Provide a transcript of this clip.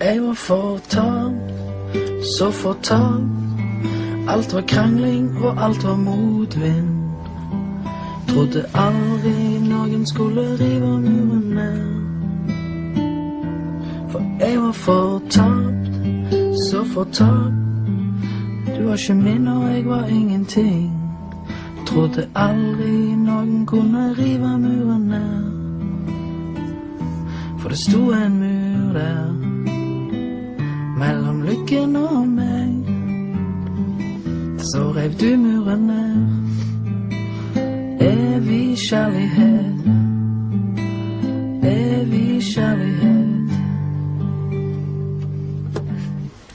Jeg var fortapt, så fortapt. Alt var krangling, og alt var motvind. Trodde aldri noen skulle rive muren ned. For jeg var fortapt, så fortapt. Du var ikke min, og jeg var ingenting. Trodde aldri noen kunne rive muren. For det sto en mur der mellom lykken og meg. Så rev du muren ned. Evig kjærlighet. Evig kjærlighet.